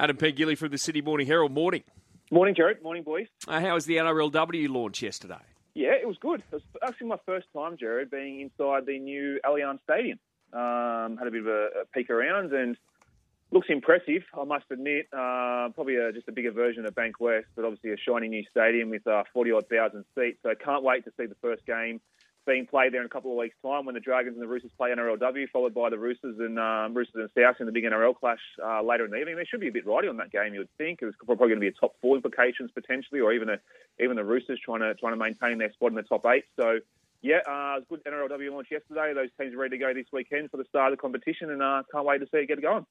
Adam Pengilly from the Sydney Morning Herald. Morning. Morning, Jared. Morning, boys. Uh, how was the NRLW launch yesterday? Yeah, it was good. It was actually my first time, Jared, being inside the new Allianz Stadium. Um, had a bit of a, a peek around and looks impressive. I must admit, uh, probably a, just a bigger version of Bankwest, but obviously a shiny new stadium with uh, 40 odd thousand seats. So can't wait to see the first game being played there in a couple of weeks' time when the Dragons and the Roosters play NRLW, followed by the Roosters and um, Roosters and South in the big NRL clash uh, later in the evening. There should be a bit righty on that game, you would think. It's probably going to be a top four implications potentially, or even a, even the Roosters trying to trying to maintain their spot in the top eight. So. Yeah, uh, it was good NRLW launch yesterday. Those teams are ready to go this weekend for the start of the competition, and uh, can't wait to see it get going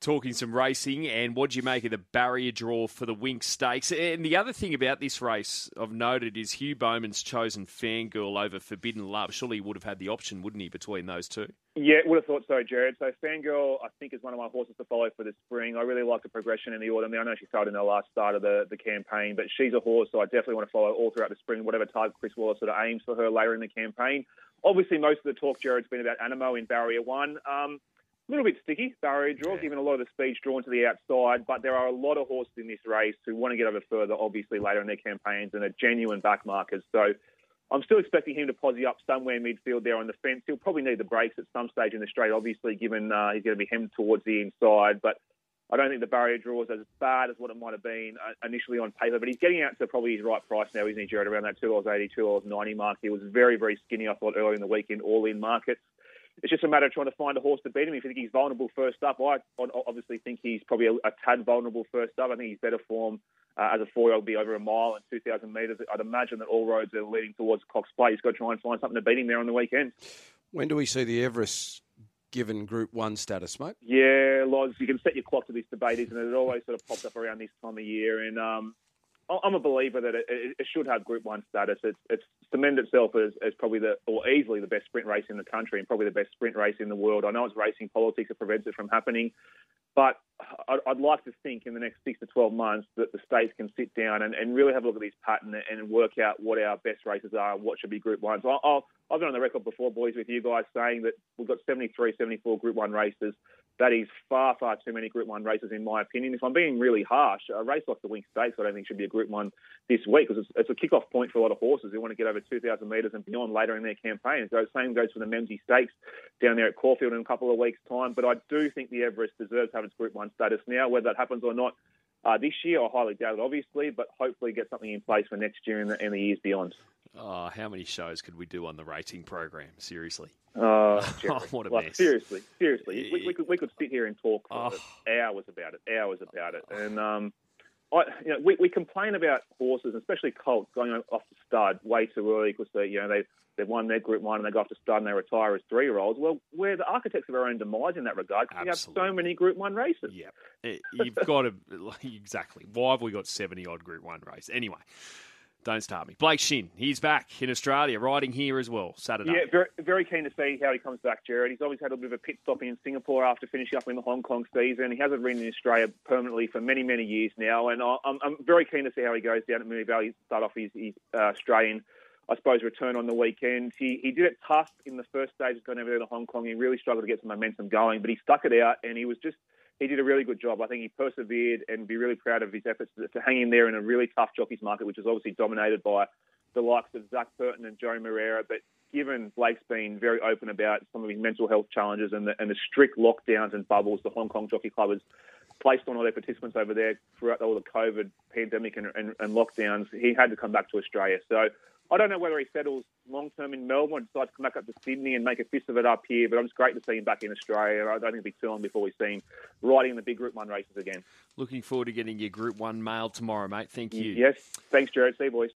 talking some racing, and what do you make of the barrier draw for the Winx Stakes? And the other thing about this race I've noted is Hugh Bowman's chosen Fangirl over Forbidden Love. Surely he would have had the option, wouldn't he, between those two? Yeah, would have thought so, Jared. So Fangirl, I think, is one of my horses to follow for the spring. I really like the progression in the autumn. I know she started in the last start of the, the campaign, but she's a horse, so I definitely want to follow all throughout the spring, whatever target Chris Waller sort of aims for her later in the campaign. Obviously, most of the talk, Jared's been about Anamoe in Barrier 1. Um, a little bit sticky, barrier draw, yeah. given a lot of the speed's drawn to the outside. But there are a lot of horses in this race who want to get over further, obviously, later in their campaigns and are genuine backmarkers. So I'm still expecting him to posse up somewhere midfield there on the fence. He'll probably need the brakes at some stage in the straight, obviously, given uh, he's going to be hemmed towards the inside. But I don't think the barrier draw is as bad as what it might have been uh, initially on paper. But he's getting out to probably his right price now, isn't he, Jared? Around that $2.80, $2.90 mark. He was very, very skinny, I thought, early in the week in all-in markets it's just a matter of trying to find a horse to beat him. If you think he's vulnerable first up, I obviously think he's probably a, a tad vulnerable first up. I think he's better form uh, as a four-year-old be over a mile and 2,000 metres. I'd imagine that all roads are leading towards Cox Plate. He's got to try and find something to beat him there on the weekend. When do we see the Everest given Group 1 status, mate? Yeah, Loz, you can set your clock to this debate, isn't it? It always sort of pops up around this time of year. And um, I'm a believer that it, it, should have Group One status. It's, it's cemented itself as, as probably the or easily the best sprint race in the country and probably the best sprint race in the world. I know it's racing politics that prevents it from happening, but I'd like to think in the next six to 12 months that the states can sit down and, and really have a look at this pattern and work out what our best races are what should be Group 1s. So I'll, I've been on the record before, boys, with you guys saying that we've got 73, 74 Group 1 races. That is far, far too many Group 1 races, in my opinion. If I'm being really harsh, a race like the Winx Stakes, I don't think should be a Group 1 this week because it's, it's, a kick-off point for a lot of horses who want to get over 2,000 metres and beyond later in their campaign. So the same goes for the Memsie Stakes down there at Caulfield in a couple of weeks' time. But I do think the Everest deserves have its Group 1 status now. Whether that happens or not uh, this year, I highly doubt it, obviously, but hopefully get something in place for next year and the, and the years beyond. Oh, how many shows could we do on the rating program? Seriously. Uh, oh, what a like, mess. Seriously, seriously. We, we, could, we could sit here and talk for oh. hours about it, hours about it. And, um, I, you know, we, we complain about horses, especially colts, going off the stud way too early because they, you know, they they've won their Group One and they go off to stud and they retire as three year olds. Well, we're the architects of our own demise in that regard because we have so many Group One races. Yeah, eh, you've got to exactly. Why have we got seventy odd Group One races anyway? Don't start me. Blake Shinn, he's back in Australia, riding here as well Saturday. Yeah, very, very keen to see how he comes back, Jared. He's always had a bit of a pit stop in Singapore after finishing up in the Hong Kong season. He hasn't ridden in Australia permanently for many, many years now, and I'm, I'm very keen to see how he goes down at Moonee Valley. Start off his, his uh, Australian. I suppose, return on the weekend. He, he did it tough in the first stage of going over there to Hong Kong. He really struggled to get some momentum going, but he stuck it out and he was just he did a really good job. I think he persevered and be really proud of his efforts to, to hang in there in a really tough jockeys market, which is obviously dominated by the likes of Zac Purton and Joao Moreira. But given Blake's been very open about some of his mental health challenges and the, and the strict lockdowns and bubbles the Hong Kong Jockey Club has placed on all their participants over there throughout all the COVID pandemic and, and, and lockdowns, he had to come back to Australia. So I don't know whether he settles long term in Melbourne decides to come back up to Sydney and make a fist of it up here, but I'm just great to see him back in Australia. I don't think it'll be too long before we see him riding in the big Group 1 races again. Looking forward to getting your Group 1 mail tomorrow, mate. Thank you. Yes. Thanks, Jared. See you, boys.